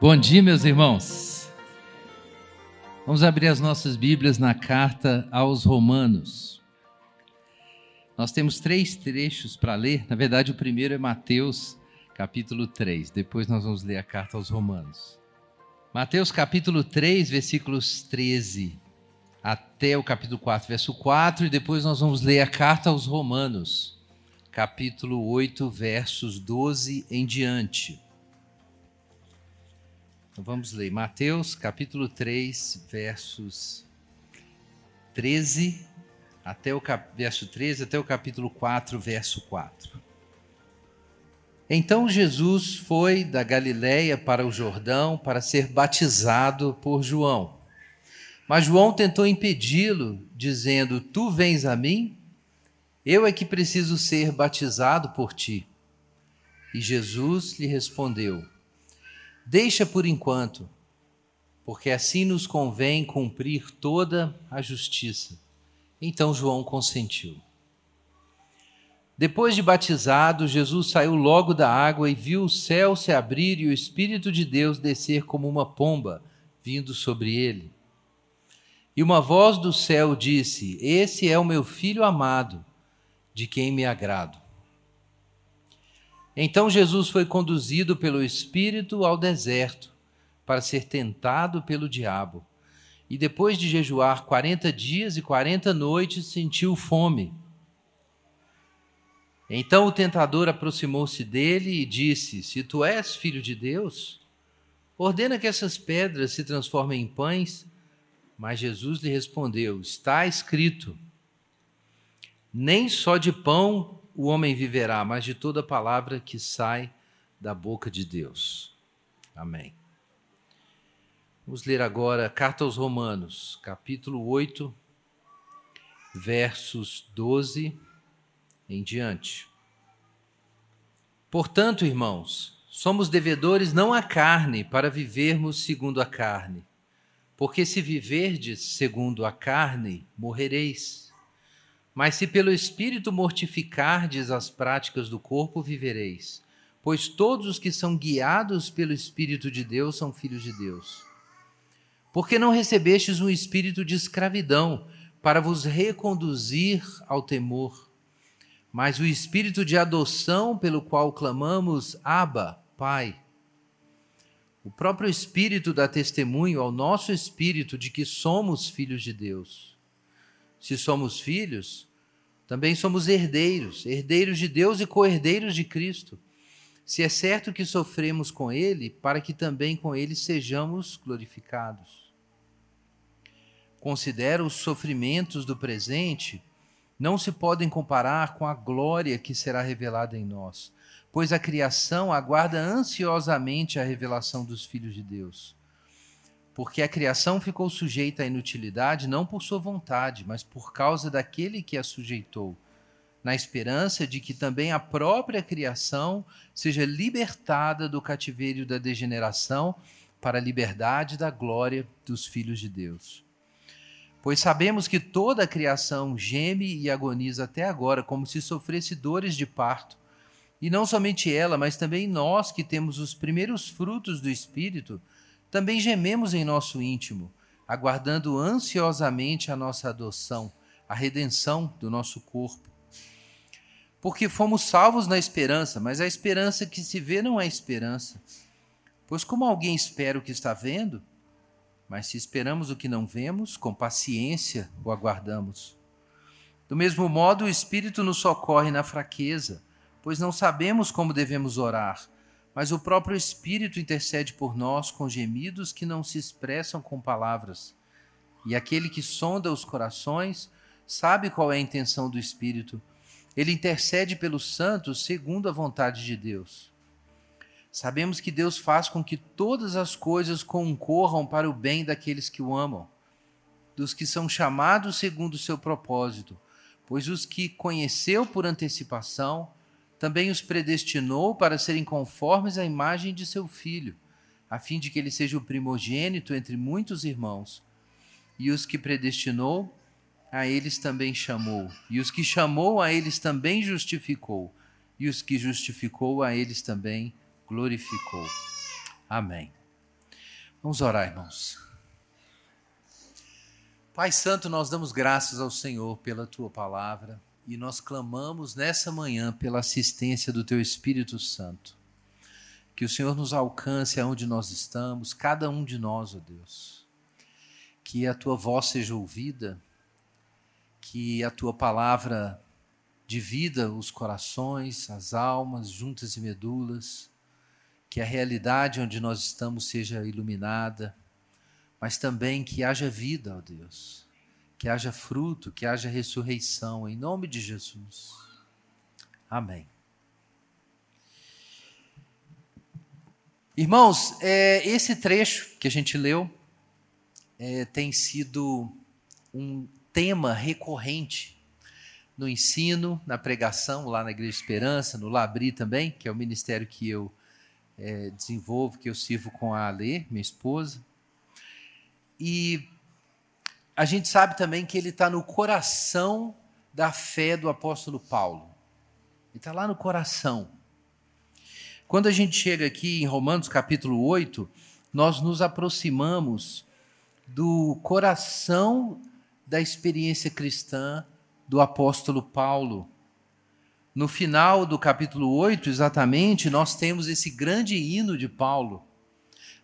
Bom dia, meus irmãos. Vamos abrir as nossas Bíblias na carta aos Romanos. Nós temos três trechos para ler. Na verdade, o primeiro é Mateus, capítulo 3. Depois nós vamos ler a carta aos Romanos. Mateus, capítulo 3, versículos 13 até o capítulo 4, verso 4. E depois nós vamos ler a carta aos Romanos, capítulo 8, versos 12 em diante. Então vamos ler Mateus capítulo 3, versos 13 até o cap... verso 13 até o capítulo 4, verso 4. Então Jesus foi da Galiléia para o Jordão para ser batizado por João. Mas João tentou impedi-lo, dizendo: Tu vens a mim? Eu é que preciso ser batizado por ti. E Jesus lhe respondeu: Deixa por enquanto, porque assim nos convém cumprir toda a justiça. Então João consentiu. Depois de batizado, Jesus saiu logo da água e viu o céu se abrir e o Espírito de Deus descer como uma pomba, vindo sobre ele. E uma voz do céu disse: Esse é o meu filho amado, de quem me agrado. Então Jesus foi conduzido pelo Espírito ao deserto para ser tentado pelo diabo. E depois de jejuar quarenta dias e quarenta noites, sentiu fome. Então o tentador aproximou-se dele e disse: Se tu és filho de Deus, ordena que essas pedras se transformem em pães. Mas Jesus lhe respondeu: Está escrito: Nem só de pão o homem viverá, mas de toda palavra que sai da boca de Deus. Amém. Vamos ler agora a Carta aos Romanos, capítulo 8, versos 12 em diante. Portanto, irmãos, somos devedores não à carne para vivermos segundo a carne. Porque se viverdes segundo a carne, morrereis. Mas se pelo Espírito mortificardes as práticas do corpo, vivereis. Pois todos os que são guiados pelo Espírito de Deus são filhos de Deus. Porque não recebestes um espírito de escravidão para vos reconduzir ao temor, mas o espírito de adoção pelo qual clamamos: Abba, Pai. O próprio Espírito dá testemunho ao nosso espírito de que somos filhos de Deus. Se somos filhos, também somos herdeiros, herdeiros de Deus e co-herdeiros de Cristo. Se é certo que sofremos com Ele, para que também com Ele sejamos glorificados. Considero os sofrimentos do presente não se podem comparar com a glória que será revelada em nós, pois a criação aguarda ansiosamente a revelação dos filhos de Deus porque a criação ficou sujeita à inutilidade não por sua vontade, mas por causa daquele que a sujeitou, na esperança de que também a própria criação seja libertada do cativeiro da degeneração para a liberdade da glória dos filhos de Deus. Pois sabemos que toda a criação geme e agoniza até agora, como se sofresse dores de parto. E não somente ela, mas também nós que temos os primeiros frutos do Espírito, também gememos em nosso íntimo, aguardando ansiosamente a nossa adoção, a redenção do nosso corpo. Porque fomos salvos na esperança, mas a esperança que se vê não é esperança. Pois como alguém espera o que está vendo? Mas se esperamos o que não vemos, com paciência o aguardamos. Do mesmo modo, o Espírito nos socorre na fraqueza, pois não sabemos como devemos orar mas o próprio Espírito intercede por nós com gemidos que não se expressam com palavras. E aquele que sonda os corações sabe qual é a intenção do Espírito. Ele intercede pelos santos segundo a vontade de Deus. Sabemos que Deus faz com que todas as coisas concorram para o bem daqueles que o amam, dos que são chamados segundo o seu propósito, pois os que conheceu por antecipação, também os predestinou para serem conformes à imagem de seu filho, a fim de que ele seja o primogênito entre muitos irmãos. E os que predestinou, a eles também chamou. E os que chamou, a eles também justificou. E os que justificou, a eles também glorificou. Amém. Vamos orar, irmãos. Pai Santo, nós damos graças ao Senhor pela tua palavra e nós clamamos nessa manhã pela assistência do teu Espírito Santo. Que o Senhor nos alcance aonde nós estamos, cada um de nós, ó oh Deus. Que a tua voz seja ouvida, que a tua palavra divida os corações, as almas, juntas e medulas, que a realidade onde nós estamos seja iluminada, mas também que haja vida, ó Deus, que haja fruto, que haja ressurreição, em nome de Jesus. Amém. Irmãos, é, esse trecho que a gente leu é, tem sido um tema recorrente no ensino, na pregação, lá na Igreja Esperança, no Labri também, que é o ministério que eu é, desenvolvo, que eu sirvo com a Alê, minha esposa. E a gente sabe também que ele está no coração da fé do apóstolo Paulo. Ele está lá no coração. Quando a gente chega aqui em Romanos capítulo 8, nós nos aproximamos do coração da experiência cristã do apóstolo Paulo. No final do capítulo 8, exatamente, nós temos esse grande hino de Paulo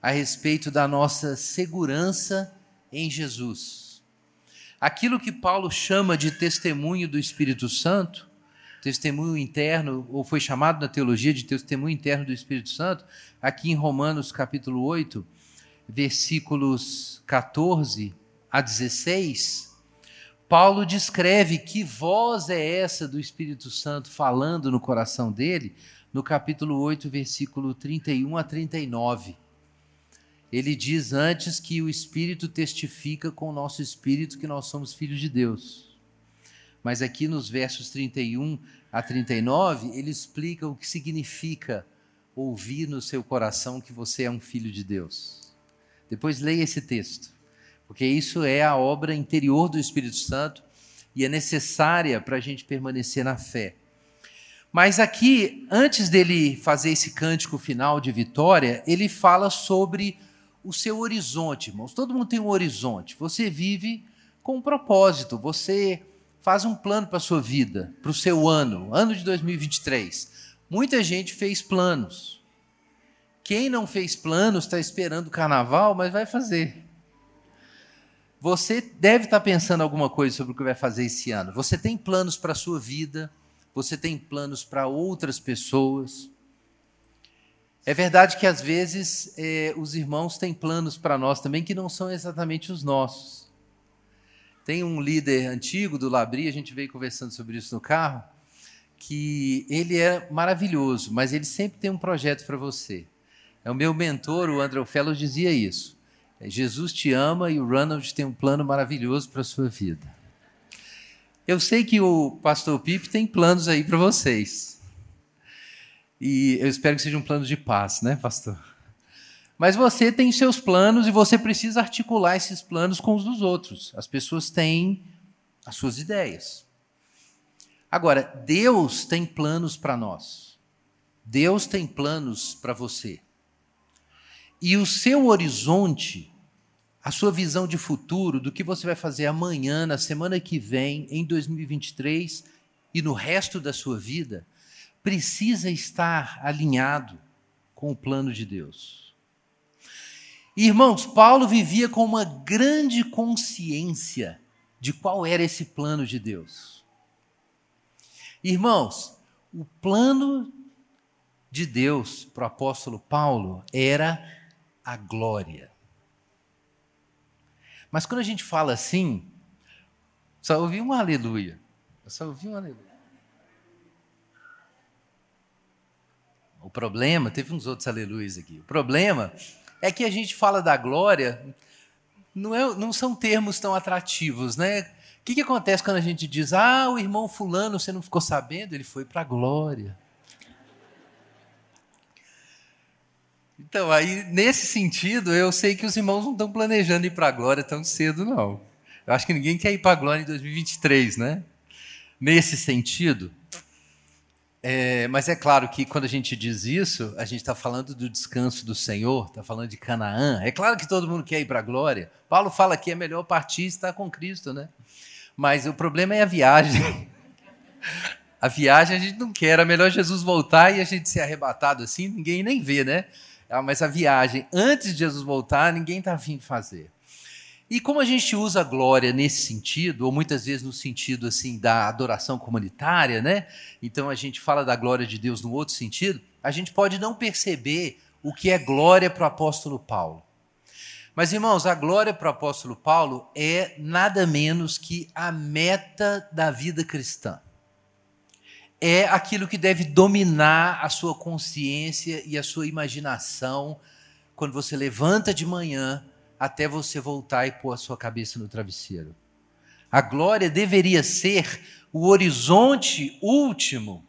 a respeito da nossa segurança em Jesus. Aquilo que Paulo chama de testemunho do Espírito Santo, testemunho interno, ou foi chamado na teologia de testemunho interno do Espírito Santo, aqui em Romanos capítulo 8, versículos 14 a 16, Paulo descreve que voz é essa do Espírito Santo falando no coração dele, no capítulo 8, versículo 31 a 39. Ele diz antes que o Espírito testifica com o nosso espírito que nós somos filhos de Deus. Mas aqui nos versos 31 a 39, ele explica o que significa ouvir no seu coração que você é um filho de Deus. Depois leia esse texto porque isso é a obra interior do Espírito Santo e é necessária para a gente permanecer na fé. Mas aqui, antes dele fazer esse cântico final de vitória, ele fala sobre o seu horizonte, irmãos. Todo mundo tem um horizonte. Você vive com um propósito, você faz um plano para a sua vida, para o seu ano, ano de 2023. Muita gente fez planos. Quem não fez planos está esperando o carnaval, mas vai fazer. Você deve estar pensando alguma coisa sobre o que vai fazer esse ano. Você tem planos para a sua vida, você tem planos para outras pessoas. É verdade que às vezes é, os irmãos têm planos para nós também que não são exatamente os nossos. Tem um líder antigo do Labri, a gente veio conversando sobre isso no carro, que ele é maravilhoso, mas ele sempre tem um projeto para você. É o meu mentor, o André Fellow, dizia isso. É, Jesus te ama e o Ronald tem um plano maravilhoso para a sua vida. Eu sei que o pastor Pipe tem planos aí para vocês. E eu espero que seja um plano de paz, né, pastor? Mas você tem seus planos e você precisa articular esses planos com os dos outros. As pessoas têm as suas ideias. Agora, Deus tem planos para nós. Deus tem planos para você. E o seu horizonte, a sua visão de futuro, do que você vai fazer amanhã, na semana que vem, em 2023 e no resto da sua vida, precisa estar alinhado com o plano de Deus. Irmãos, Paulo vivia com uma grande consciência de qual era esse plano de Deus. Irmãos, o plano de Deus para o apóstolo Paulo era a glória. Mas quando a gente fala assim, só ouvi um aleluia. Eu só ouvi um aleluia. O problema, teve uns outros aleluias aqui. O problema é que a gente fala da glória, não, é, não são termos tão atrativos, né? O que, que acontece quando a gente diz, ah, o irmão fulano, você não ficou sabendo? Ele foi para a glória. Então, aí, nesse sentido, eu sei que os irmãos não estão planejando ir para a glória tão cedo, não. Eu acho que ninguém quer ir para a glória em 2023, né? Nesse sentido. É, mas é claro que quando a gente diz isso, a gente está falando do descanso do Senhor, está falando de Canaã. É claro que todo mundo quer ir para a glória. Paulo fala que é melhor partir e estar com Cristo, né? Mas o problema é a viagem. A viagem a gente não quer, é melhor Jesus voltar e a gente ser arrebatado assim, ninguém nem vê, né? Ah, mas a viagem, antes de Jesus voltar, ninguém está afim de fazer. E como a gente usa a glória nesse sentido, ou muitas vezes no sentido assim da adoração comunitária, né? Então a gente fala da glória de Deus no outro sentido, a gente pode não perceber o que é glória para o apóstolo Paulo. Mas, irmãos, a glória para o apóstolo Paulo é nada menos que a meta da vida cristã. É aquilo que deve dominar a sua consciência e a sua imaginação quando você levanta de manhã até você voltar e pôr a sua cabeça no travesseiro. A glória deveria ser o horizonte último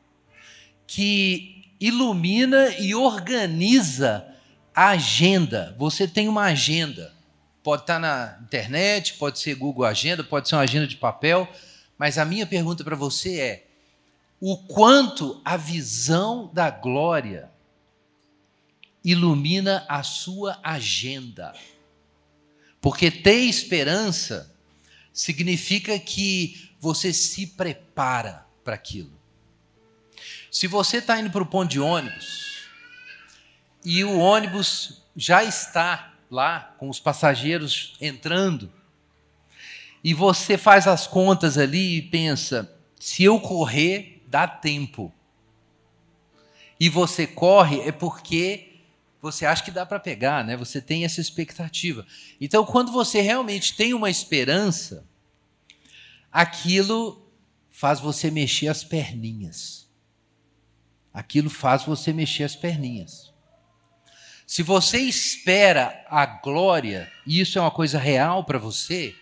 que ilumina e organiza a agenda. Você tem uma agenda. Pode estar na internet, pode ser Google Agenda, pode ser uma agenda de papel, mas a minha pergunta para você é: o quanto a visão da glória ilumina a sua agenda? Porque ter esperança significa que você se prepara para aquilo. Se você está indo para o ponto de ônibus e o ônibus já está lá com os passageiros entrando, e você faz as contas ali e pensa: se eu correr, dá tempo. E você corre é porque você acha que dá para pegar, né? Você tem essa expectativa. Então, quando você realmente tem uma esperança, aquilo faz você mexer as perninhas. Aquilo faz você mexer as perninhas. Se você espera a glória, e isso é uma coisa real para você,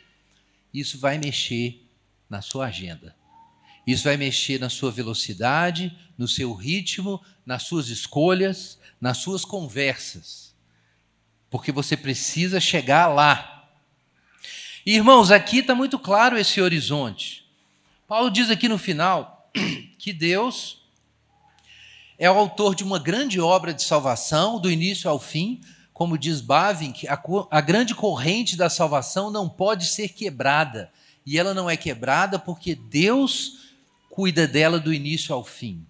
isso vai mexer na sua agenda. Isso vai mexer na sua velocidade, no seu ritmo, nas suas escolhas, nas suas conversas, porque você precisa chegar lá. Irmãos, aqui está muito claro esse horizonte. Paulo diz aqui no final que Deus é o autor de uma grande obra de salvação, do início ao fim, como diz Bavin, que a, a grande corrente da salvação não pode ser quebrada. E ela não é quebrada porque Deus cuida dela do início ao fim.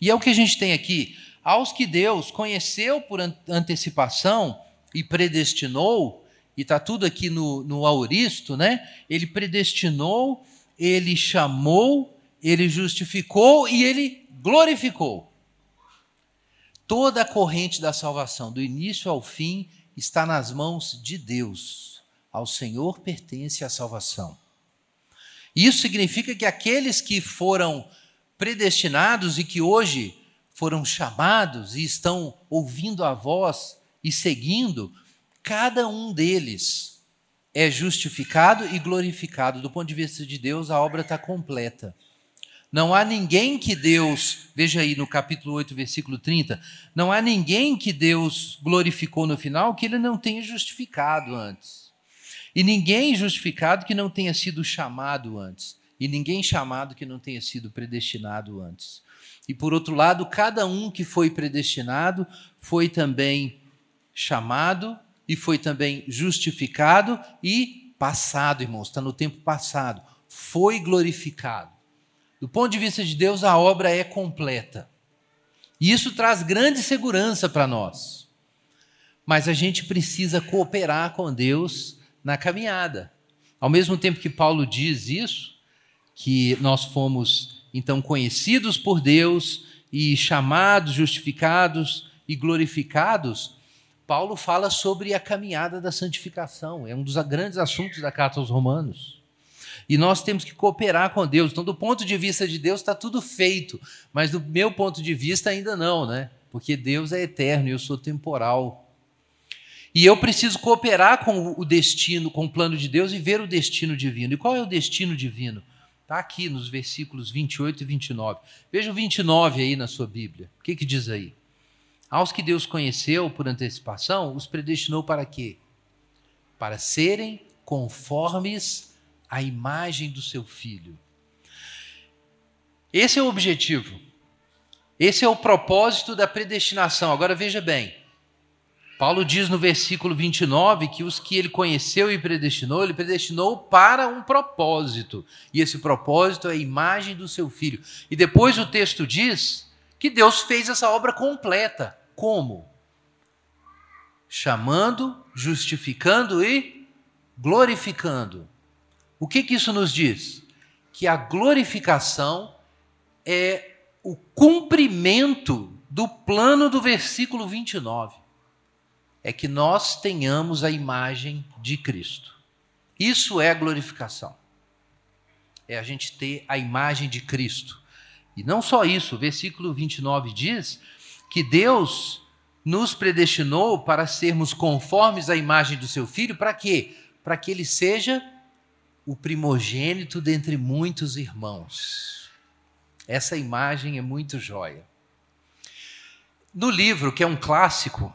E é o que a gente tem aqui aos que Deus conheceu por antecipação e predestinou, e está tudo aqui no, no auristo, né? Ele predestinou, ele chamou, ele justificou e ele glorificou. Toda a corrente da salvação, do início ao fim, está nas mãos de Deus. Ao Senhor pertence a salvação. Isso significa que aqueles que foram predestinados e que hoje foram chamados e estão ouvindo a voz e seguindo, cada um deles é justificado e glorificado. Do ponto de vista de Deus, a obra está completa. Não há ninguém que Deus, veja aí no capítulo 8, versículo 30, não há ninguém que Deus glorificou no final que ele não tenha justificado antes. E ninguém justificado que não tenha sido chamado antes. E ninguém chamado que não tenha sido predestinado antes. E por outro lado, cada um que foi predestinado foi também chamado e foi também justificado e passado, irmãos, está no tempo passado, foi glorificado. Do ponto de vista de Deus, a obra é completa. E isso traz grande segurança para nós. Mas a gente precisa cooperar com Deus na caminhada. Ao mesmo tempo que Paulo diz isso, que nós fomos então conhecidos por Deus e chamados, justificados e glorificados, Paulo fala sobre a caminhada da santificação. É um dos grandes assuntos da carta aos Romanos. E nós temos que cooperar com Deus. Então, do ponto de vista de Deus, está tudo feito. Mas do meu ponto de vista, ainda não, né? Porque Deus é eterno e eu sou temporal. E eu preciso cooperar com o destino, com o plano de Deus e ver o destino divino. E qual é o destino divino? Está aqui nos versículos 28 e 29. Veja o 29 aí na sua Bíblia. O que, que diz aí? Aos que Deus conheceu por antecipação, os predestinou para quê? Para serem conformes à imagem do seu filho. Esse é o objetivo. Esse é o propósito da predestinação. Agora veja bem. Paulo diz no versículo 29 que os que ele conheceu e predestinou, ele predestinou para um propósito. E esse propósito é a imagem do seu filho. E depois o texto diz que Deus fez essa obra completa. Como? Chamando, justificando e glorificando. O que, que isso nos diz? Que a glorificação é o cumprimento do plano do versículo 29. É que nós tenhamos a imagem de Cristo. Isso é glorificação. É a gente ter a imagem de Cristo. E não só isso, o versículo 29 diz que Deus nos predestinou para sermos conformes à imagem do seu filho, para quê? Para que ele seja o primogênito dentre muitos irmãos. Essa imagem é muito jóia. No livro, que é um clássico,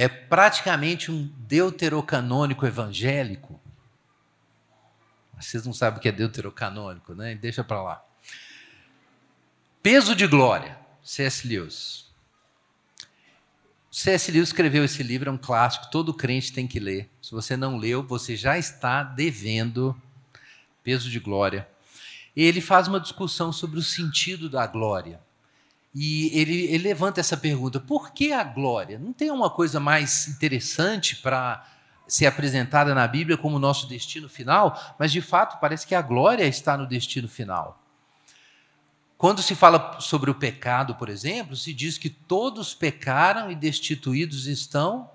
é praticamente um deuterocanônico evangélico. Vocês não sabem o que é deuterocanônico, né? Deixa para lá. Peso de Glória, C.S. Lewis. C.S. Lewis escreveu esse livro, é um clássico, todo crente tem que ler. Se você não leu, você já está devendo Peso de Glória ele faz uma discussão sobre o sentido da glória. E ele, ele levanta essa pergunta: por que a glória? Não tem uma coisa mais interessante para ser apresentada na Bíblia como nosso destino final? Mas de fato parece que a glória está no destino final. Quando se fala sobre o pecado, por exemplo, se diz que todos pecaram e destituídos estão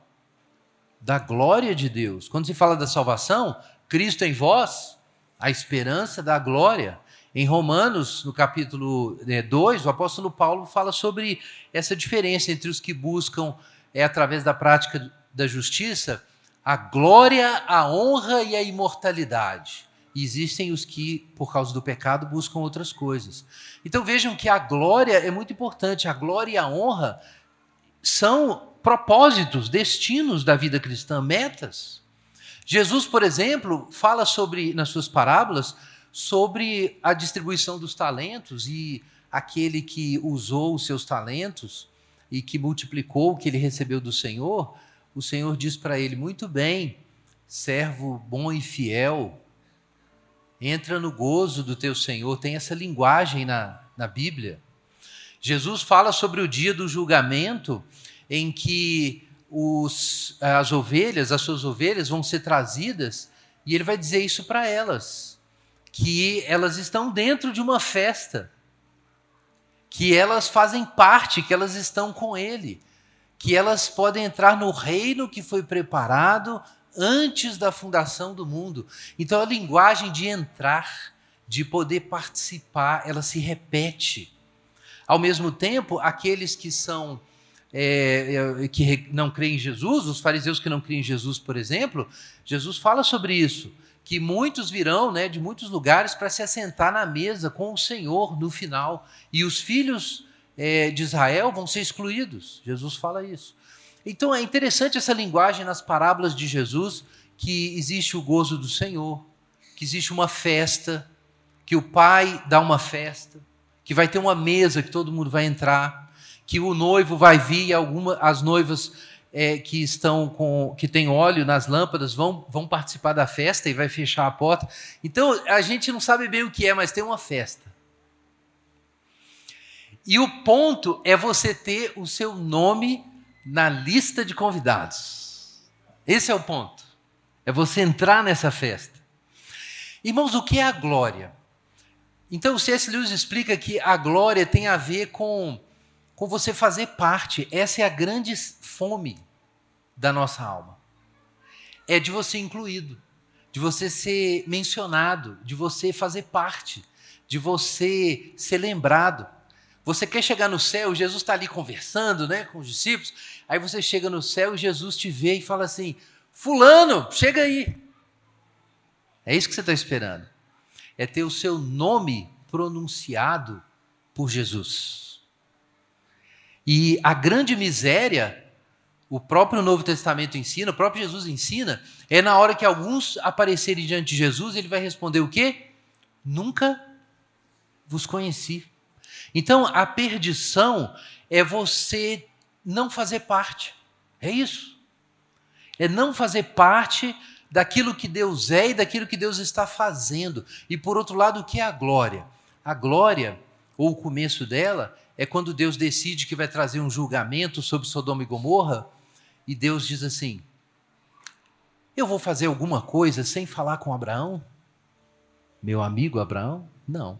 da glória de Deus. Quando se fala da salvação, Cristo em vós, a esperança da glória. Em Romanos, no capítulo 2, né, o apóstolo Paulo fala sobre essa diferença entre os que buscam, é através da prática da justiça, a glória, a honra e a imortalidade. E existem os que, por causa do pecado, buscam outras coisas. Então vejam que a glória é muito importante. A glória e a honra são propósitos, destinos da vida cristã, metas. Jesus, por exemplo, fala sobre, nas suas parábolas, sobre a distribuição dos talentos e aquele que usou os seus talentos e que multiplicou o que ele recebeu do Senhor, o Senhor diz para ele: Muito bem, servo bom e fiel, entra no gozo do teu Senhor. Tem essa linguagem na, na Bíblia. Jesus fala sobre o dia do julgamento em que os, as ovelhas, as suas ovelhas, vão ser trazidas e ele vai dizer isso para elas que elas estão dentro de uma festa, que elas fazem parte, que elas estão com Ele, que elas podem entrar no reino que foi preparado antes da fundação do mundo. Então a linguagem de entrar, de poder participar, ela se repete. Ao mesmo tempo, aqueles que são é, é que não creem em Jesus, os fariseus que não creem em Jesus, por exemplo, Jesus fala sobre isso que muitos virão né, de muitos lugares para se assentar na mesa com o Senhor no final. E os filhos é, de Israel vão ser excluídos. Jesus fala isso. Então é interessante essa linguagem nas parábolas de Jesus, que existe o gozo do Senhor, que existe uma festa, que o Pai dá uma festa, que vai ter uma mesa que todo mundo vai entrar, que o noivo vai vir e alguma, as noivas é, que estão com que tem óleo nas lâmpadas vão, vão participar da festa e vai fechar a porta. Então a gente não sabe bem o que é, mas tem uma festa. E o ponto é você ter o seu nome na lista de convidados. Esse é o ponto. É você entrar nessa festa. Irmãos, o que é a glória? Então, o C.S. Lewis explica que a glória tem a ver com, com você fazer parte. Essa é a grande fome da nossa alma. É de você incluído, de você ser mencionado, de você fazer parte, de você ser lembrado. Você quer chegar no céu, Jesus está ali conversando né, com os discípulos, aí você chega no céu e Jesus te vê e fala assim: Fulano, chega aí. É isso que você está esperando. É ter o seu nome pronunciado por Jesus. E a grande miséria o próprio Novo Testamento ensina, o próprio Jesus ensina, é na hora que alguns aparecerem diante de Jesus, ele vai responder o quê? Nunca vos conheci. Então, a perdição é você não fazer parte. É isso. É não fazer parte daquilo que Deus é e daquilo que Deus está fazendo. E por outro lado, o que é a glória? A glória, ou o começo dela, é quando Deus decide que vai trazer um julgamento sobre Sodoma e Gomorra, e Deus diz assim: Eu vou fazer alguma coisa sem falar com Abraão? Meu amigo Abraão? Não.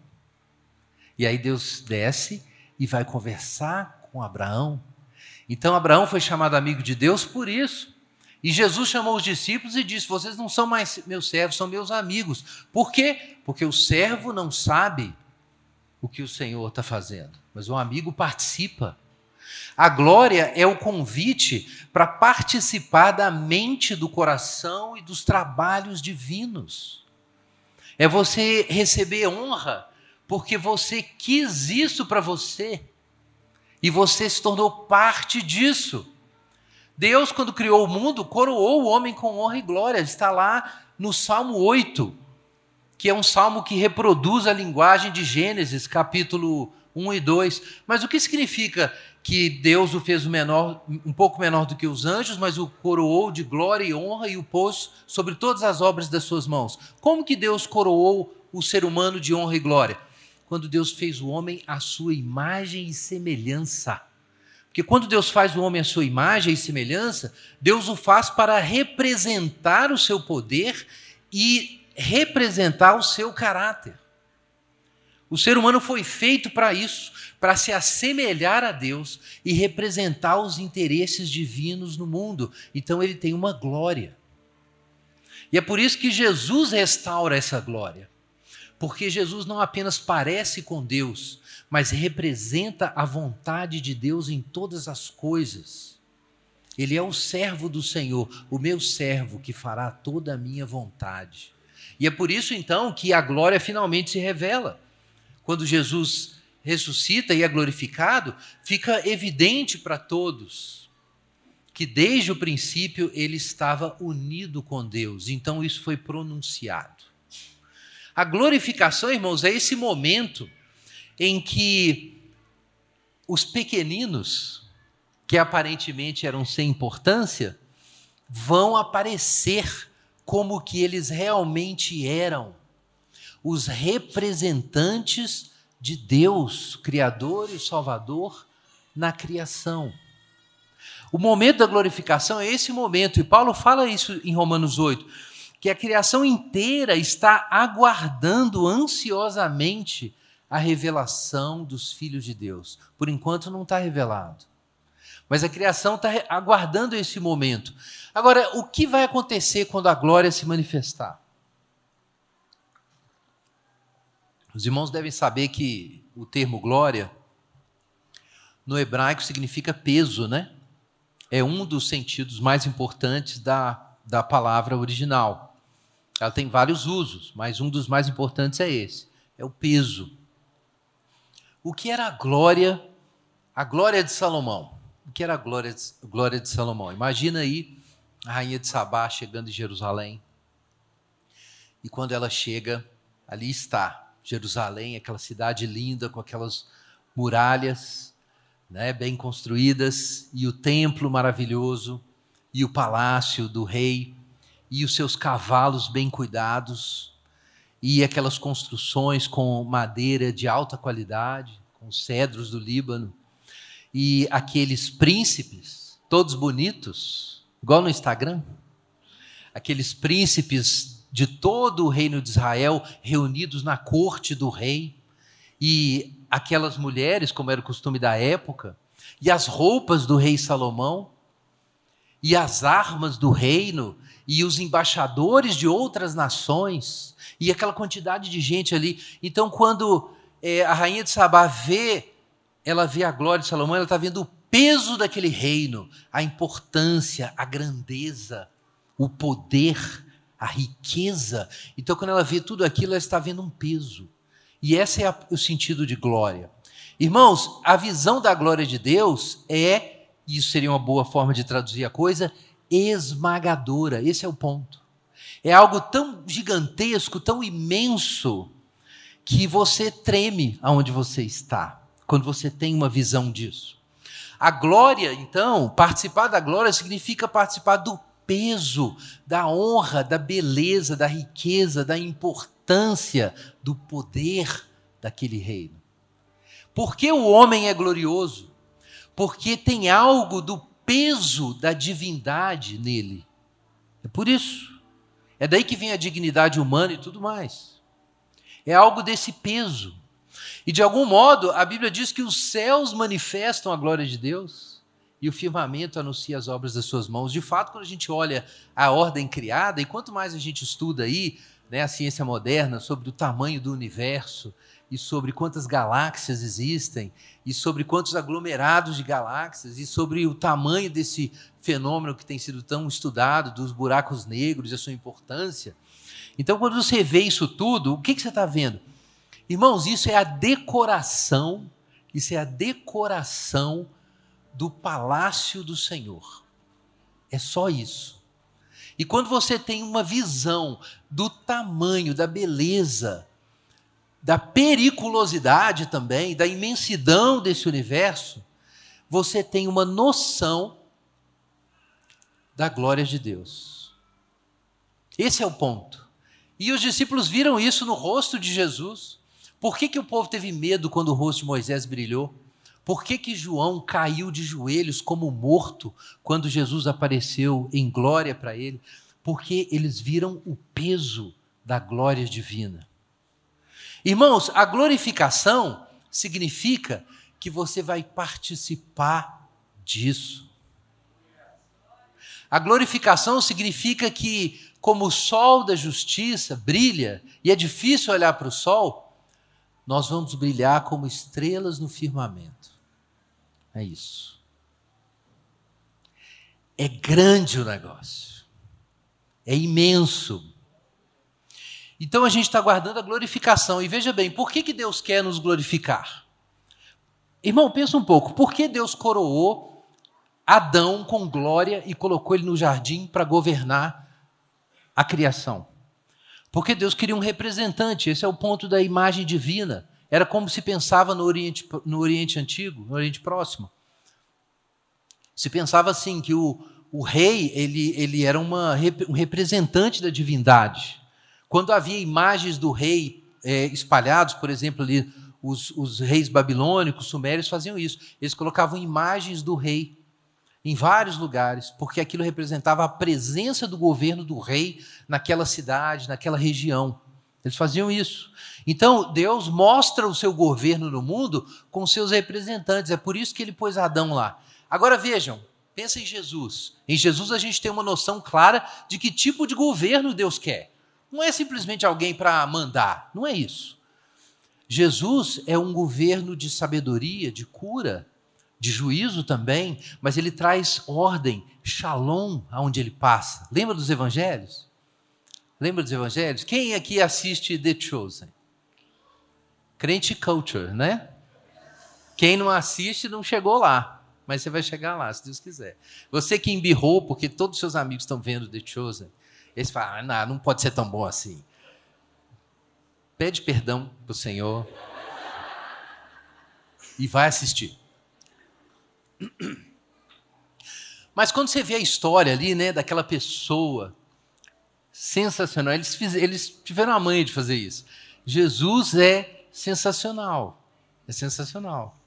E aí Deus desce e vai conversar com Abraão. Então Abraão foi chamado amigo de Deus por isso. E Jesus chamou os discípulos e disse: Vocês não são mais meus servos, são meus amigos. Por quê? Porque o servo não sabe o que o Senhor está fazendo, mas o amigo participa. A glória é o convite para participar da mente, do coração e dos trabalhos divinos. É você receber honra porque você quis isso para você e você se tornou parte disso. Deus, quando criou o mundo, coroou o homem com honra e glória. Está lá no Salmo 8, que é um salmo que reproduz a linguagem de Gênesis, capítulo 1 e 2. Mas o que significa que Deus o fez menor, um pouco menor do que os anjos, mas o coroou de glória e honra e o pôs sobre todas as obras das suas mãos? Como que Deus coroou o ser humano de honra e glória? Quando Deus fez o homem à sua imagem e semelhança. Porque quando Deus faz o homem à sua imagem e semelhança, Deus o faz para representar o seu poder e representar o seu caráter. O ser humano foi feito para isso, para se assemelhar a Deus e representar os interesses divinos no mundo. Então ele tem uma glória. E é por isso que Jesus restaura essa glória. Porque Jesus não apenas parece com Deus, mas representa a vontade de Deus em todas as coisas. Ele é o servo do Senhor, o meu servo que fará toda a minha vontade. E é por isso então que a glória finalmente se revela. Quando Jesus ressuscita e é glorificado, fica evidente para todos que desde o princípio ele estava unido com Deus. Então isso foi pronunciado. A glorificação, irmãos, é esse momento em que os pequeninos, que aparentemente eram sem importância, vão aparecer como que eles realmente eram, os representantes de Deus, Criador e Salvador, na criação. O momento da glorificação é esse momento, e Paulo fala isso em Romanos 8, que a criação inteira está aguardando ansiosamente a revelação dos filhos de Deus. Por enquanto não está revelado. Mas a criação está aguardando esse momento. Agora, o que vai acontecer quando a glória se manifestar? Os irmãos devem saber que o termo glória, no hebraico, significa peso, né? É um dos sentidos mais importantes da, da palavra original. Ela tem vários usos, mas um dos mais importantes é esse: é o peso o que era a glória, a glória de Salomão. O que era a glória de, glória de Salomão? Imagina aí a rainha de Sabá chegando em Jerusalém. E quando ela chega, ali está Jerusalém, aquela cidade linda com aquelas muralhas, né, bem construídas, e o templo maravilhoso, e o palácio do rei, e os seus cavalos bem cuidados, e aquelas construções com madeira de alta qualidade, com cedros do Líbano, e aqueles príncipes, todos bonitos, igual no Instagram, aqueles príncipes de todo o reino de Israel reunidos na corte do rei, e aquelas mulheres, como era o costume da época, e as roupas do rei Salomão, e as armas do reino, e os embaixadores de outras nações, e aquela quantidade de gente ali. Então, quando é, a rainha de Sabá vê, ela vê a glória de Salomão, ela está vendo o peso daquele reino, a importância, a grandeza, o poder, a riqueza. Então, quando ela vê tudo aquilo, ela está vendo um peso. E esse é o sentido de glória. Irmãos, a visão da glória de Deus é, isso seria uma boa forma de traduzir a coisa, esmagadora. Esse é o ponto. É algo tão gigantesco, tão imenso, que você treme aonde você está. quando você tem uma visão disso. A glória, então, participar da glória significa participar do peso, da honra, da beleza, da riqueza, da importância, do poder daquele reino. Por que o homem é glorioso? Porque tem algo do peso da divindade nele. É por isso. É daí que vem a dignidade humana e tudo mais. É algo desse peso. E de algum modo, a Bíblia diz que os céus manifestam a glória de Deus e o firmamento anuncia as obras das suas mãos. De fato, quando a gente olha a ordem criada, e quanto mais a gente estuda aí, né, a ciência moderna sobre o tamanho do universo, e sobre quantas galáxias existem, e sobre quantos aglomerados de galáxias, e sobre o tamanho desse fenômeno que tem sido tão estudado, dos buracos negros e a sua importância. Então, quando você vê isso tudo, o que, que você está vendo? Irmãos, isso é a decoração, isso é a decoração do palácio do Senhor. É só isso. E quando você tem uma visão do tamanho, da beleza, da periculosidade também, da imensidão desse universo, você tem uma noção da glória de Deus. Esse é o ponto. E os discípulos viram isso no rosto de Jesus. Por que, que o povo teve medo quando o rosto de Moisés brilhou? Por que, que João caiu de joelhos como morto quando Jesus apareceu em glória para ele? Porque eles viram o peso da glória divina. Irmãos, a glorificação significa que você vai participar disso. A glorificação significa que, como o sol da justiça brilha, e é difícil olhar para o sol, nós vamos brilhar como estrelas no firmamento. É isso. É grande o negócio. É imenso. Então a gente está guardando a glorificação. E veja bem, por que, que Deus quer nos glorificar? Irmão, pensa um pouco. Por que Deus coroou Adão com glória e colocou ele no jardim para governar a criação? Porque Deus queria um representante, esse é o ponto da imagem divina. Era como se pensava no Oriente, no Oriente Antigo, no Oriente Próximo. Se pensava assim, que o, o rei ele, ele era uma, um representante da divindade. Quando havia imagens do rei é, espalhados, por exemplo, ali, os, os reis babilônicos, sumérios faziam isso. Eles colocavam imagens do rei em vários lugares, porque aquilo representava a presença do governo do rei naquela cidade, naquela região. Eles faziam isso. Então, Deus mostra o seu governo no mundo com seus representantes. É por isso que ele pôs Adão lá. Agora vejam, pensa em Jesus. Em Jesus a gente tem uma noção clara de que tipo de governo Deus quer. Não é simplesmente alguém para mandar, não é isso. Jesus é um governo de sabedoria, de cura, de juízo também, mas ele traz ordem, shalom aonde ele passa. Lembra dos evangelhos? Lembra dos evangelhos? Quem aqui assiste The Chosen? Crente Culture, né? Quem não assiste não chegou lá, mas você vai chegar lá, se Deus quiser. Você que embirrou porque todos os seus amigos estão vendo The Chosen, eles falam, ah, não, não pode ser tão bom assim. Pede perdão para o Senhor e vai assistir. Mas quando você vê a história ali, né, daquela pessoa sensacional, eles, fiz, eles tiveram a manha de fazer isso. Jesus é sensacional, é sensacional.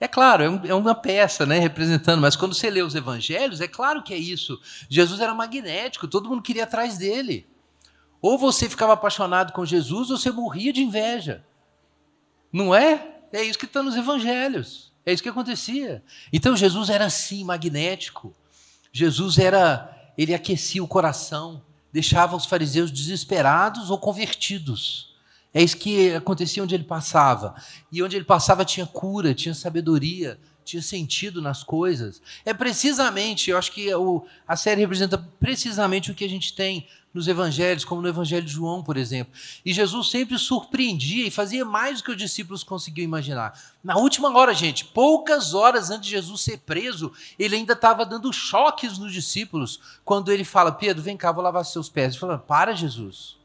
É claro, é, é, uma peça, né, representando, mas quando você lê os evangelhos, é claro que é isso. Jesus era magnético, todo mundo queria atrás dele. Ou você ficava apaixonado com Jesus, ou você morria de inveja. Não é? É isso que está nos evangelhos. É isso que acontecia. Então Jesus era assim, magnético. Jesus era, ele aquecia o coração, deixava os fariseus desesperados ou convertidos. É isso que acontecia onde ele passava. E onde ele passava tinha cura, tinha sabedoria, tinha sentido nas coisas. É precisamente, eu acho que o, a série representa precisamente o que a gente tem nos evangelhos, como no evangelho de João, por exemplo. E Jesus sempre surpreendia e fazia mais do que os discípulos conseguiam imaginar. Na última hora, gente, poucas horas antes de Jesus ser preso, ele ainda estava dando choques nos discípulos, quando ele fala: Pedro, vem cá, vou lavar seus pés. Ele falou: Para, Jesus,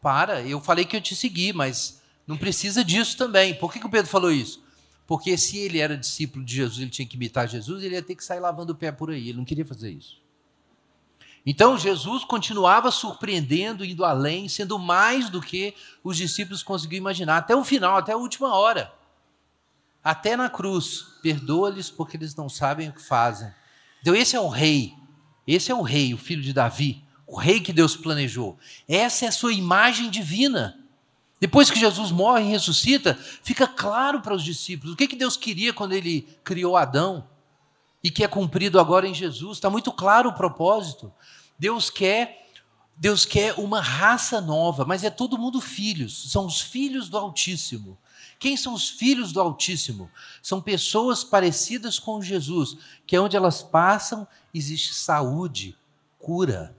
para. Eu falei que eu te segui, mas não precisa disso também. Por que, que o Pedro falou isso? Porque se ele era discípulo de Jesus, ele tinha que imitar Jesus, ele ia ter que sair lavando o pé por aí. Ele não queria fazer isso. Então Jesus continuava surpreendendo, indo além, sendo mais do que os discípulos conseguiam imaginar, até o final, até a última hora. Até na cruz, perdoa-lhes porque eles não sabem o que fazem. Então, esse é o rei, esse é o rei, o filho de Davi, o rei que Deus planejou. Essa é a sua imagem divina. Depois que Jesus morre e ressuscita, fica claro para os discípulos o que, que Deus queria quando ele criou Adão e que é cumprido agora em Jesus. Está muito claro o propósito. Deus quer Deus quer uma raça nova, mas é todo mundo filhos, são os filhos do Altíssimo. Quem são os filhos do Altíssimo? São pessoas parecidas com Jesus, que é onde elas passam existe saúde, cura,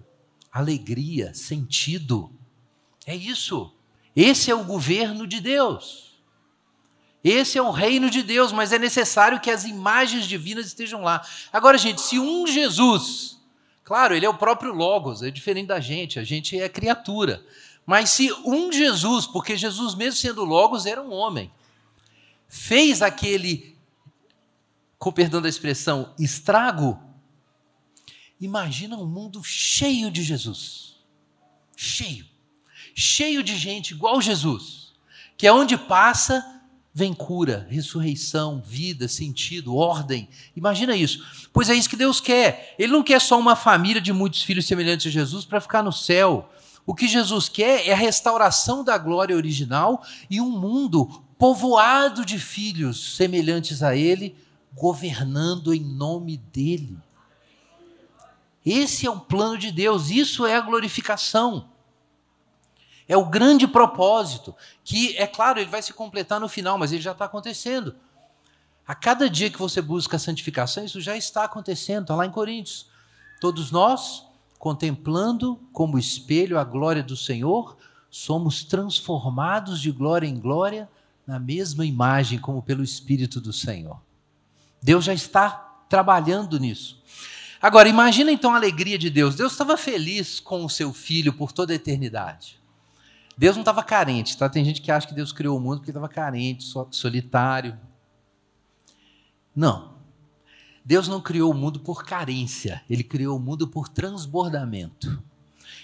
alegria, sentido. É isso. Esse é o governo de Deus. Esse é o reino de Deus, mas é necessário que as imagens divinas estejam lá. Agora, gente, se um Jesus, claro, ele é o próprio Logos, é diferente da gente, a gente é criatura. Mas se um Jesus, porque Jesus, mesmo sendo Logos, era um homem, fez aquele, com perdão da expressão, estrago, imagina um mundo cheio de Jesus. Cheio. Cheio de gente igual Jesus, que é onde passa vem cura, ressurreição, vida, sentido, ordem. Imagina isso. Pois é isso que Deus quer. Ele não quer só uma família de muitos filhos semelhantes a Jesus para ficar no céu. O que Jesus quer é a restauração da glória original e um mundo povoado de filhos semelhantes a Ele, governando em nome dEle. Esse é o plano de Deus, isso é a glorificação. É o grande propósito, que, é claro, ele vai se completar no final, mas ele já está acontecendo. A cada dia que você busca a santificação, isso já está acontecendo, está lá em Coríntios. Todos nós, contemplando como espelho a glória do Senhor, somos transformados de glória em glória na mesma imagem como pelo Espírito do Senhor. Deus já está trabalhando nisso. Agora, imagina então a alegria de Deus. Deus estava feliz com o seu filho por toda a eternidade. Deus não estava carente, tá? Tem gente que acha que Deus criou o mundo porque estava carente, solitário. Não. Deus não criou o mundo por carência, ele criou o mundo por transbordamento.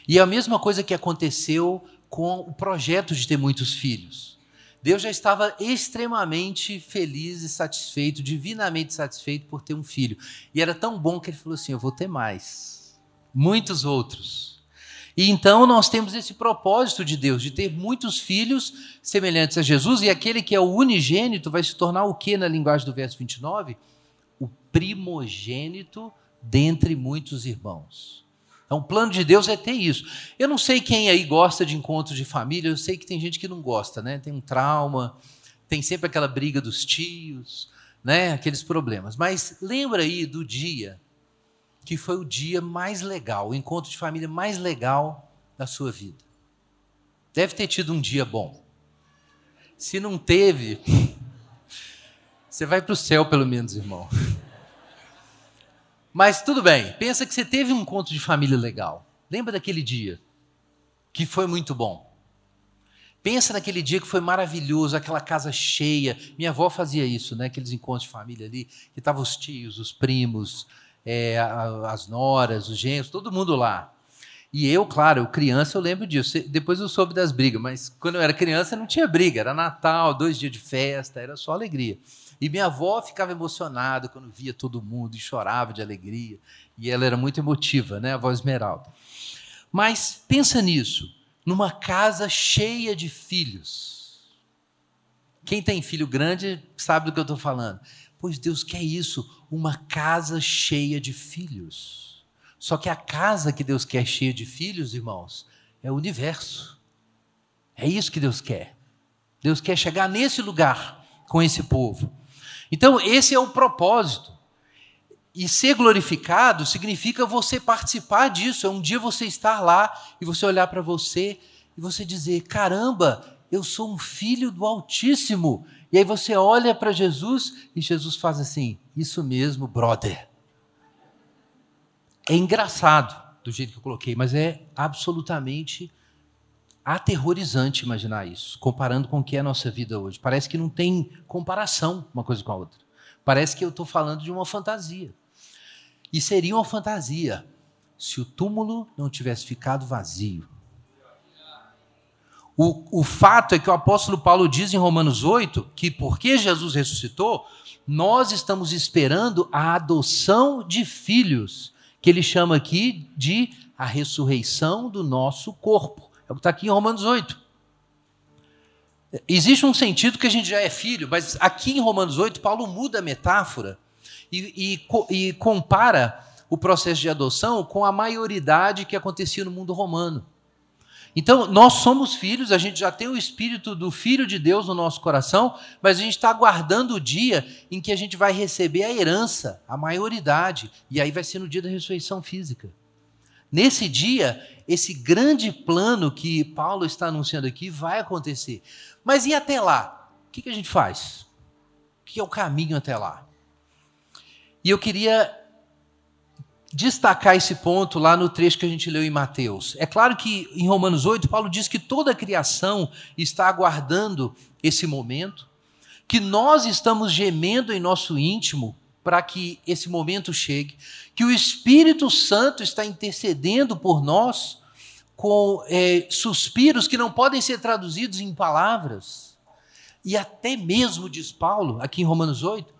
E é a mesma coisa que aconteceu com o projeto de ter muitos filhos. Deus já estava extremamente feliz e satisfeito, divinamente satisfeito por ter um filho. E era tão bom que ele falou assim: Eu vou ter mais, muitos outros. E então nós temos esse propósito de Deus, de ter muitos filhos semelhantes a Jesus, e aquele que é o unigênito vai se tornar o que na linguagem do verso 29? o primogênito dentre muitos irmãos. Então, o plano de Deus é ter isso. Eu não sei quem aí gosta de encontros de família, eu sei que tem gente que não gosta, né? Tem um trauma, tem sempre aquela briga dos tios, né? Aqueles problemas. Mas lembra aí do dia que foi o dia mais legal, o encontro de família mais legal da sua vida. Deve ter tido um dia bom. Se não teve, você vai para o céu, pelo menos, irmão. Mas tudo bem, pensa que você teve um encontro de família legal. Lembra daquele dia que foi muito bom. Pensa naquele dia que foi maravilhoso, aquela casa cheia. Minha avó fazia isso, né? Aqueles encontros de família ali, que estavam os tios, os primos, é, as noras, os genros, todo mundo lá. E eu, claro, criança, eu lembro disso. Depois eu soube das brigas, mas quando eu era criança não tinha briga. Era Natal, dois dias de festa, era só alegria. E minha avó ficava emocionada quando via todo mundo e chorava de alegria. E ela era muito emotiva, né, a avó Esmeralda. Mas pensa nisso, numa casa cheia de filhos. Quem tem filho grande sabe do que eu estou falando. Pois Deus quer isso, uma casa cheia de filhos. Só que a casa que Deus quer cheia de filhos, irmãos, é o universo. É isso que Deus quer. Deus quer chegar nesse lugar com esse povo. Então, esse é o propósito. E ser glorificado significa você participar disso. É um dia você estar lá e você olhar para você e você dizer: caramba, eu sou um filho do Altíssimo. E aí você olha para Jesus e Jesus faz assim: isso mesmo, brother. É engraçado do jeito que eu coloquei, mas é absolutamente aterrorizante imaginar isso, comparando com o que é a nossa vida hoje. Parece que não tem comparação uma coisa com a outra. Parece que eu estou falando de uma fantasia. E seria uma fantasia se o túmulo não tivesse ficado vazio. O, o fato é que o apóstolo Paulo diz em Romanos 8 que porque Jesus ressuscitou, nós estamos esperando a adoção de filhos, que ele chama aqui de a ressurreição do nosso corpo. É o que está aqui em Romanos 8. Existe um sentido que a gente já é filho, mas aqui em Romanos 8, Paulo muda a metáfora e, e, e compara o processo de adoção com a maioridade que acontecia no mundo romano. Então, nós somos filhos, a gente já tem o espírito do Filho de Deus no nosso coração, mas a gente está aguardando o dia em que a gente vai receber a herança, a maioridade, e aí vai ser no dia da ressurreição física. Nesse dia, esse grande plano que Paulo está anunciando aqui vai acontecer. Mas e até lá? O que, a gente faz? O que é o caminho até lá? E eu queria destacar esse ponto lá no trecho que a gente leu em Mateus. É claro que em Romanos 8, Paulo diz que toda a criação está aguardando esse momento, que nós estamos gemendo em nosso íntimo para que esse momento chegue, que o Espírito Santo está intercedendo por nós com é, suspiros que não podem ser traduzidos em palavras. E até mesmo, diz Paulo, aqui em Romanos 8,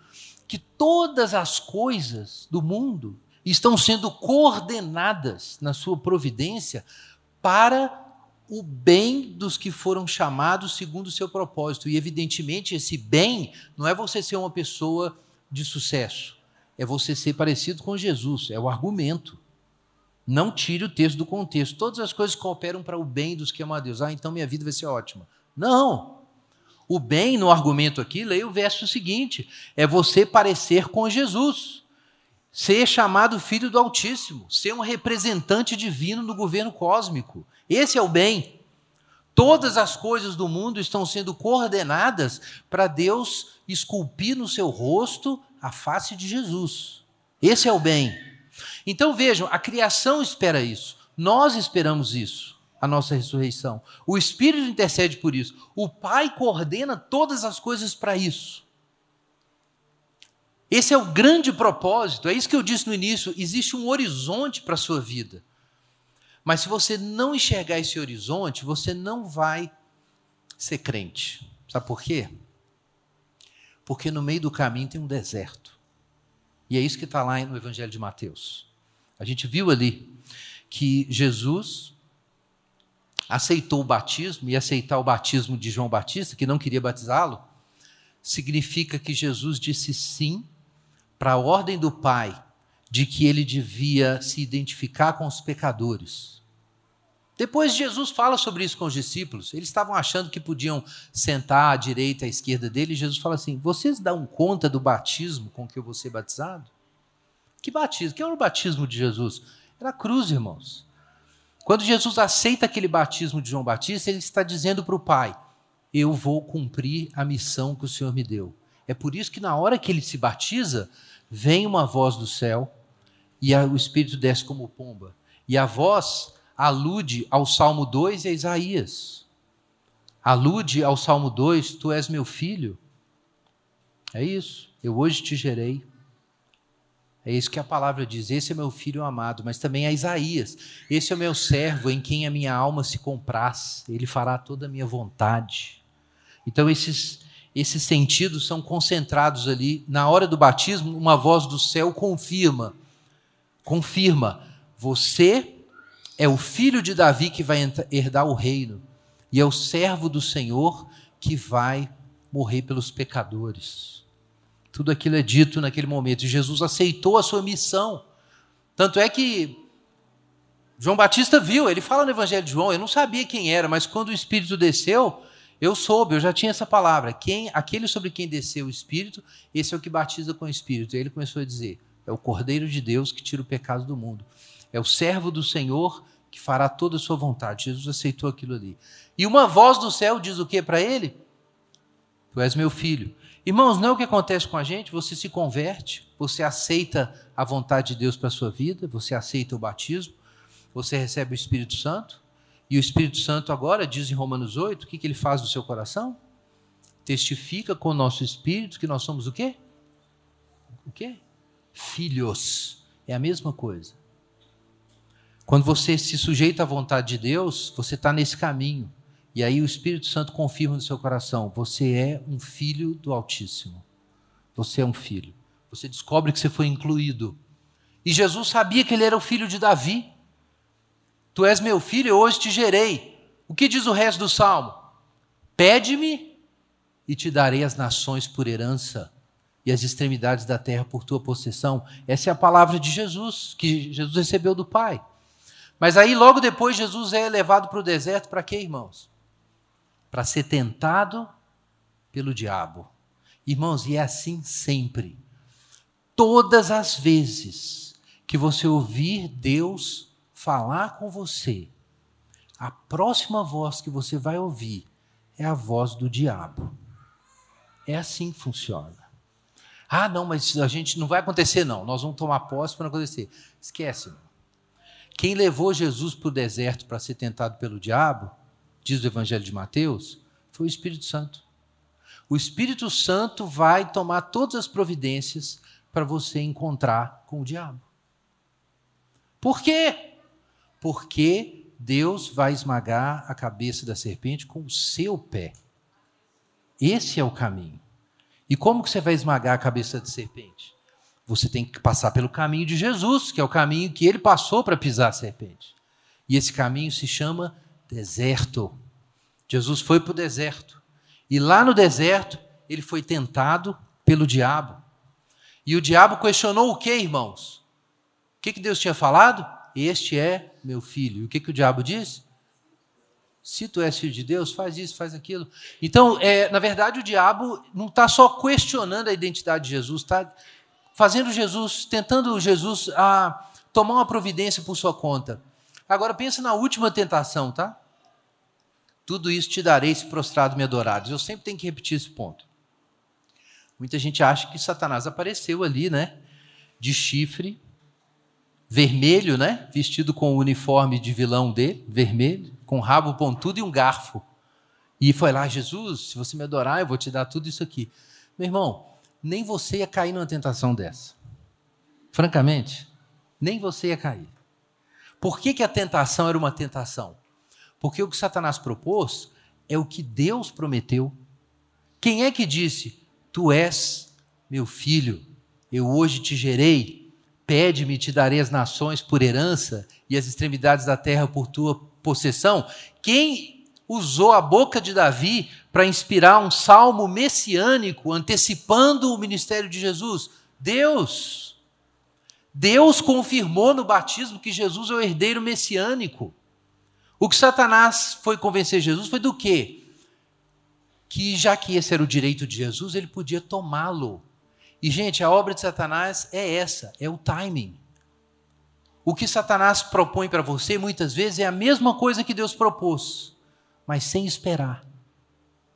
que todas as coisas do mundo estão sendo coordenadas na sua providência para o bem dos que foram chamados segundo o seu propósito. E, evidentemente, esse bem não é você ser uma pessoa de sucesso. É você ser parecido com Jesus, é o argumento. Não tire o texto do contexto. Todas as coisas cooperam para o bem dos que amam a Deus. Ah, então minha vida vai ser ótima. Não. O bem no argumento aqui, leia o verso seguinte: é você parecer com Jesus, ser chamado filho do Altíssimo, ser um representante divino no governo cósmico. Esse é o bem. Todas as coisas do mundo estão sendo coordenadas para Deus esculpir no seu rosto a face de Jesus. Esse é o bem. Então vejam, a criação espera isso. Nós esperamos isso, a nossa ressurreição. O Espírito intercede por isso. O Pai coordena todas as coisas para isso. Esse é o grande propósito. É isso que eu disse no início. Existe um horizonte para a sua vida. Mas se você não enxergar esse horizonte, você não vai ser crente. Sabe por quê? Porque no meio do caminho tem um deserto. E é isso que está lá no Evangelho de Mateus. A gente viu ali que Jesus aceitou o batismo, e aceitar o batismo de João Batista, que não queria batizá-lo, significa que Jesus disse sim para a ordem do Pai de que ele devia se identificar com os pecadores. Depois Jesus fala sobre isso com os discípulos. Eles estavam achando que podiam sentar à direita à esquerda dele, e Jesus fala assim: Vocês dão conta do batismo com que eu vou ser batizado? Que batismo? Que era o batismo de Jesus? Era a cruz, irmãos. Quando Jesus aceita aquele batismo de João Batista, ele está dizendo para o Pai: Eu vou cumprir a missão que o Senhor me deu. É por isso que na hora que ele se batiza, vem uma voz do céu e o Espírito desce como pomba. E a voz alude ao Salmo 2 e a Isaías. Alude ao Salmo 2, tu és meu filho. É isso, eu hoje te gerei. É isso que a palavra diz. Esse é meu filho amado, mas também a Isaías. Esse é o meu servo em quem a minha alma se compraz. Ele fará toda a minha vontade. Então, esses, esses sentidos são concentrados ali. Na hora do batismo, uma voz do céu confirma: confirma, você é o filho de Davi que vai herdar o reino, e é o servo do Senhor que vai morrer pelos pecadores. Tudo aquilo é dito naquele momento, e Jesus aceitou a sua missão. Tanto é que João Batista viu, ele fala no Evangelho de João, eu não sabia quem era, mas quando o Espírito desceu, eu soube, eu já tinha essa palavra. Quem, aquele sobre quem desceu o Espírito, esse é o que batiza com o Espírito. E ele começou a dizer: é o Cordeiro de Deus que tira o pecado do mundo. É o servo do Senhor que fará toda a sua vontade. Jesus aceitou aquilo ali. E uma voz do céu diz o que para ele? Tu és meu filho. Irmãos, não é o que acontece com a gente? Você se converte, você aceita a vontade de Deus para a sua vida, você aceita o batismo, você recebe o Espírito Santo, E o Espírito Santo agora, diz em Romanos 8, o que, que ele faz no seu coração? Testifica com o nosso espírito que nós somos o quê? O quê? Filhos. É a mesma coisa. Quando você se sujeita à vontade de Deus, você está nesse caminho. E aí o Espírito Santo confirma no seu coração: você é um filho do Altíssimo. Você é um filho. Você descobre que você foi incluído. E Jesus sabia que ele era o filho de Davi. Tu és meu filho, eu hoje te gerei. O que diz o resto do salmo? Pede-me e te darei as nações por herança e as extremidades da terra por tua possessão. Essa é a palavra de Jesus, que Jesus recebeu do Pai. Mas aí, logo depois, Jesus é levado para o deserto para quê, irmãos? Para ser tentado pelo diabo. Irmãos, e é assim sempre. Todas as vezes que você ouvir Deus falar com você, a próxima voz que você vai ouvir é a voz do diabo. É assim que funciona. Ah, não, mas a gente não vai acontecer, não. Nós vamos tomar posse para acontecer. Esquece. Quem levou Jesus para o deserto para ser tentado pelo diabo, diz o Evangelho de Mateus, foi o Espírito Santo. O Espírito Santo vai tomar todas as providências para você encontrar com o diabo. Por quê? Porque Deus vai esmagar a cabeça da serpente com o seu pé. Esse é o caminho. E como que você vai esmagar a cabeça da serpente? Você tem que passar pelo caminho de Jesus, que é o caminho que ele passou para pisar a serpente. E esse caminho se chama deserto. Jesus foi para o deserto. E lá no deserto, ele foi tentado pelo diabo. E o diabo questionou o que, irmãos? O que, que Deus tinha falado? Este é meu filho. E o que, que o diabo diz? Se tu és filho de Deus, faz isso, faz aquilo. Então, é, na verdade, o diabo não está só questionando a identidade de Jesus, está fazendo Jesus, tentando Jesus a tomar uma providência por sua conta. Agora pensa na última tentação, tá? Tudo isso te darei se prostrado me adorares. Eu sempre tenho que repetir esse ponto. Muita gente acha que Satanás apareceu ali, né? De chifre, vermelho, né? Vestido com o uniforme de vilão dele, vermelho, com rabo pontudo e um garfo. E foi lá, Jesus, se você me adorar, eu vou te dar tudo isso aqui. Meu irmão, nem você ia cair numa tentação dessa. Francamente, nem você ia cair. Por que, que a tentação era uma tentação? Porque o que Satanás propôs é o que Deus prometeu. Quem é que disse: Tu és meu filho, eu hoje te gerei? Pede-me, te darei as nações por herança e as extremidades da terra por tua possessão. Quem usou a boca de Davi para inspirar um salmo messiânico antecipando o ministério de Jesus? Deus. Deus confirmou no batismo que Jesus é o herdeiro messiânico. O que Satanás foi convencer Jesus foi do quê? Que já que esse era o direito de Jesus, ele podia tomá-lo e, gente, a obra de Satanás é essa: é o timing. O que Satanás propõe para você muitas vezes é a mesma coisa que Deus propôs, mas sem esperar.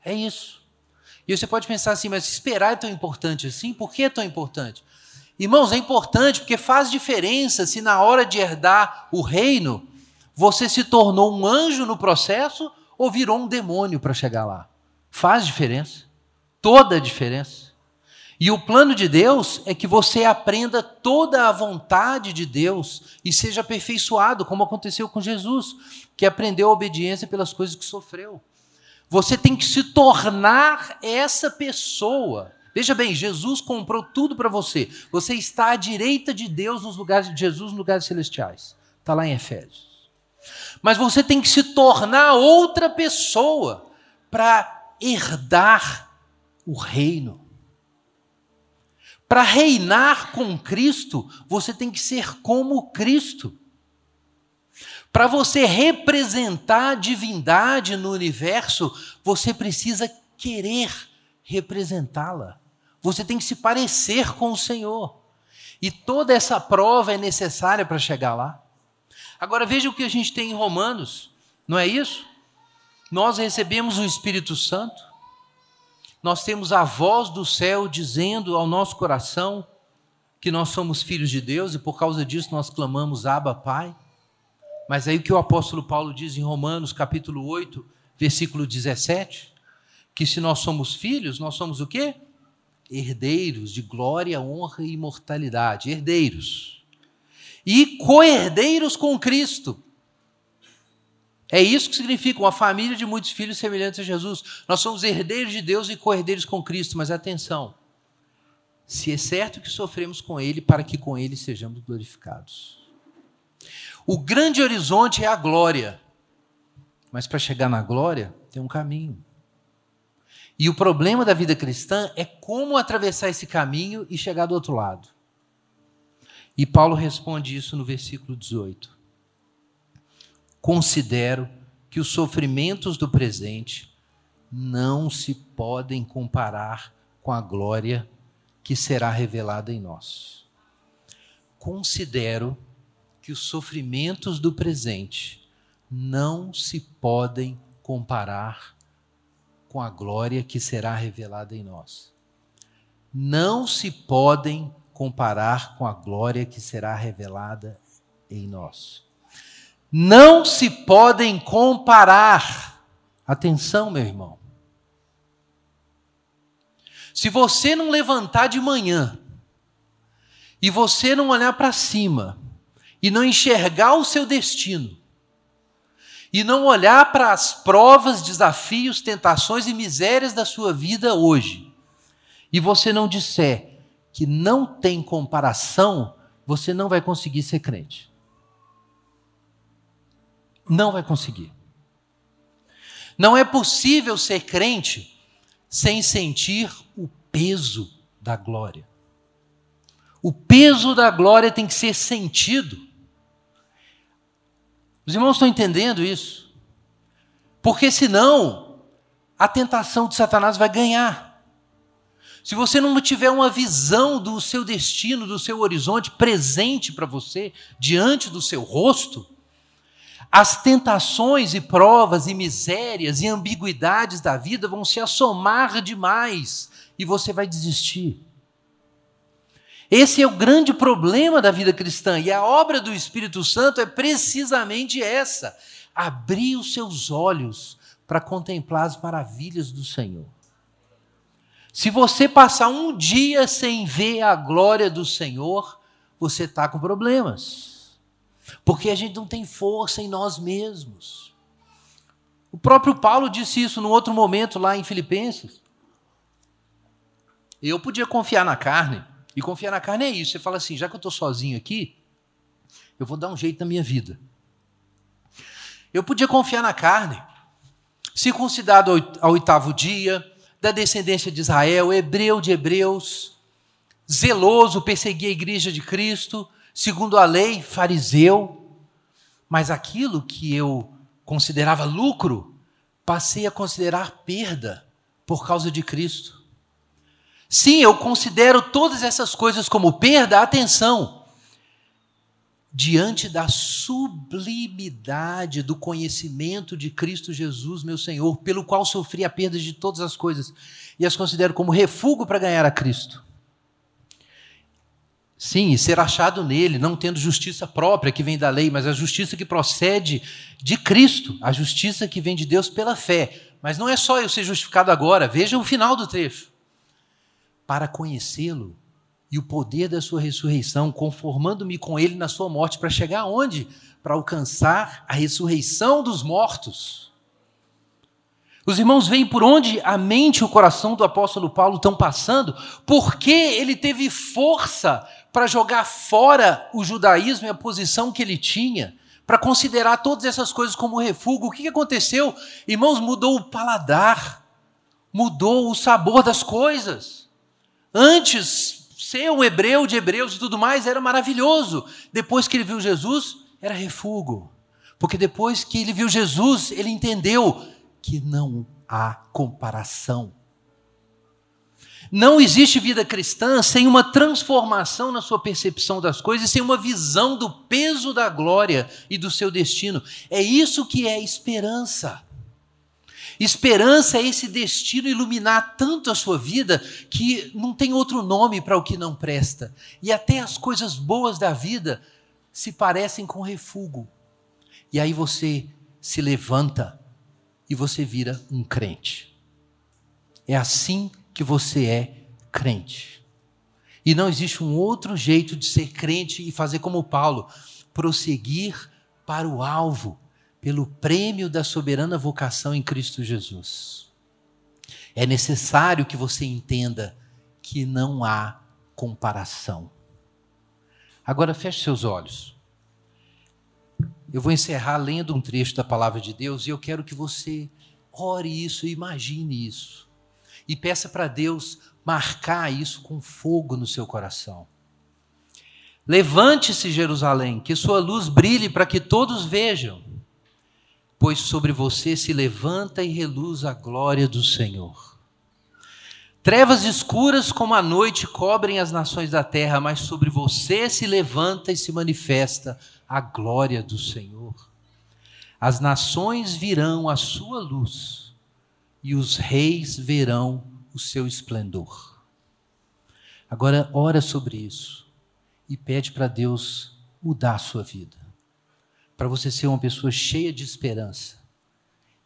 É isso. E você pode pensar assim, mas esperar é tão importante assim? Por que é tão importante? Irmãos, é importante porque faz diferença se na hora de herdar o reino você se tornou um anjo no processo ou virou um demônio para chegar lá. Faz diferença. Toda a diferença. E o plano de Deus é que você aprenda toda a vontade de Deus e seja aperfeiçoado, como aconteceu com Jesus, que aprendeu a obediência pelas coisas que sofreu. Você tem que se tornar essa pessoa. Veja bem, Jesus comprou tudo para você. Você está à direita de Deus nos lugares de Jesus, nos lugares celestiais. Está lá em Efésios. Mas você tem que se tornar outra pessoa para herdar o reino. Para reinar com Cristo, você tem que ser como Cristo. Para você representar a divindade no universo, você precisa querer representá-la. Você tem que se parecer com o Senhor. E toda essa prova é necessária para chegar lá. Agora veja o que a gente tem em Romanos, não é isso? Nós recebemos o Espírito Santo, nós temos a voz do céu dizendo ao nosso coração que nós somos filhos de Deus e por causa disso nós clamamos Abba, Pai. Mas aí o que o apóstolo Paulo diz em Romanos, capítulo 8, versículo 17, que se nós somos filhos, nós somos o quê? Herdeiros de glória, honra e imortalidade, herdeiros. E co-herdeiros com Cristo. É isso que significa uma família de muitos filhos semelhantes a Jesus. Nós somos herdeiros de Deus e co-herdeiros com Cristo, mas atenção. Se é certo que sofremos com Ele, para que com Ele sejamos glorificados. O grande horizonte é a glória. Mas para chegar na glória, tem um caminho. E o problema da vida cristã é como atravessar esse caminho e chegar do outro lado. E Paulo responde isso no versículo 18. Considero que os sofrimentos do presente não se podem comparar com a glória que será revelada em nós. Considero que os sofrimentos do presente não se podem comparar com a glória que será revelada em nós. Não se podem comparar com a glória que será revelada em nós. Não se podem comparar. Atenção, meu irmão. Se você não levantar de manhã e você não olhar para cima e não enxergar o seu destino, e não olhar para as provas, desafios, tentações e misérias da sua vida hoje, e você não disser que não tem comparação, você não vai conseguir ser crente. Não vai conseguir. Não é possível ser crente sem sentir o peso da glória. O peso da glória tem que ser sentido. Os irmãos estão entendendo isso? Porque senão, a tentação de Satanás vai ganhar. Se você não tiver uma visão do seu destino, do seu horizonte presente para você, diante do seu rosto, as tentações e provas e misérias e ambiguidades da vida vão se assomar demais e você vai desistir. Esse é o grande problema da vida cristã, e a obra do Espírito Santo é precisamente essa: abrir os seus olhos para contemplar as maravilhas do Senhor. Se você passar um dia sem ver a glória do Senhor, você está com problemas, porque a gente não tem força em nós mesmos. O próprio Paulo disse isso num outro momento lá em Filipenses. Eu podia confiar na carne, e confiar na carne é isso. Você fala assim: já que eu estou sozinho aqui, eu vou dar um jeito na minha vida. Eu podia confiar na carne, circuncidado ao oitavo dia, da descendência de Israel, hebreu de hebreus, zeloso, perseguia a igreja de Cristo, segundo a lei, fariseu. Mas aquilo que eu considerava lucro, passei a considerar perda por causa de Cristo. Sim, eu considero todas essas coisas como perda, atenção, diante da sublimidade do conhecimento de Cristo Jesus, meu Senhor, pelo qual sofri a perda de todas as coisas, e as considero como refúgio para ganhar a Cristo. Sim, e ser achado nele, não tendo justiça própria que vem da lei, mas a justiça que procede de Cristo, a justiça que vem de Deus pela fé. Mas não é só eu ser justificado agora, veja o final do trecho para conhecê-lo e o poder da sua ressurreição, conformando-me com ele na sua morte, para chegar aonde? Para alcançar a ressurreição dos mortos. Os irmãos veem por onde a mente e o coração do apóstolo Paulo estão passando, porque ele teve força para jogar fora o judaísmo e a posição que ele tinha, para considerar todas essas coisas como refúgio. O que aconteceu? Irmãos, mudou o paladar, mudou o sabor das coisas. Antes, ser um hebreu de hebreus e tudo mais era maravilhoso. Depois que ele viu Jesus, era refúgio. Porque depois que ele viu Jesus, ele entendeu que não há comparação. Não existe vida cristã sem uma transformação na sua percepção das coisas, sem uma visão do peso da glória e do seu destino. É isso que é esperança. Esperança é esse destino iluminar tanto a sua vida que não tem outro nome para o que não presta. E até as coisas boas da vida se parecem com refúgio. E aí você se levanta e você vira um crente. É assim que você é crente. E não existe um outro jeito de ser crente e fazer como Paulo, prosseguir para o alvo, pelo prêmio da soberana vocação em Cristo Jesus. É necessário que você entenda que não há comparação. Agora feche seus olhos. Eu vou encerrar lendo um trecho da palavra de Deus e eu quero que você ore isso, imagine isso. E peça para Deus marcar isso com fogo no seu coração. Levante-se, Jerusalém, que sua luz brilhe para que todos vejam, pois sobre você se levanta e reluz a glória do Senhor. Trevas escuras como a noite cobrem as nações da terra, mas sobre você se levanta e se manifesta a glória do Senhor. As nações virão a sua luz e os reis verão o seu esplendor. Agora, ora sobre isso e pede para Deus mudar a sua vida, para você ser uma pessoa cheia de esperança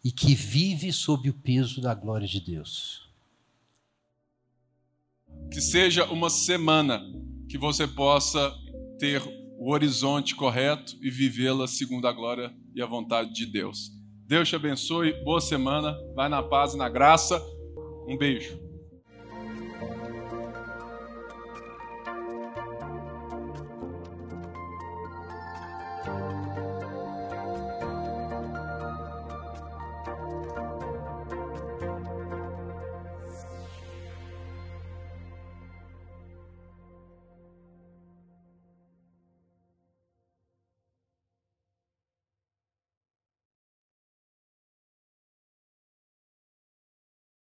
e que vive sob o peso da glória de Deus. Que seja uma semana que você possa ter o horizonte correto e vivê-la segundo a glória e a vontade de Deus. Deus te abençoe, boa semana, vai na paz e na graça. Um beijo.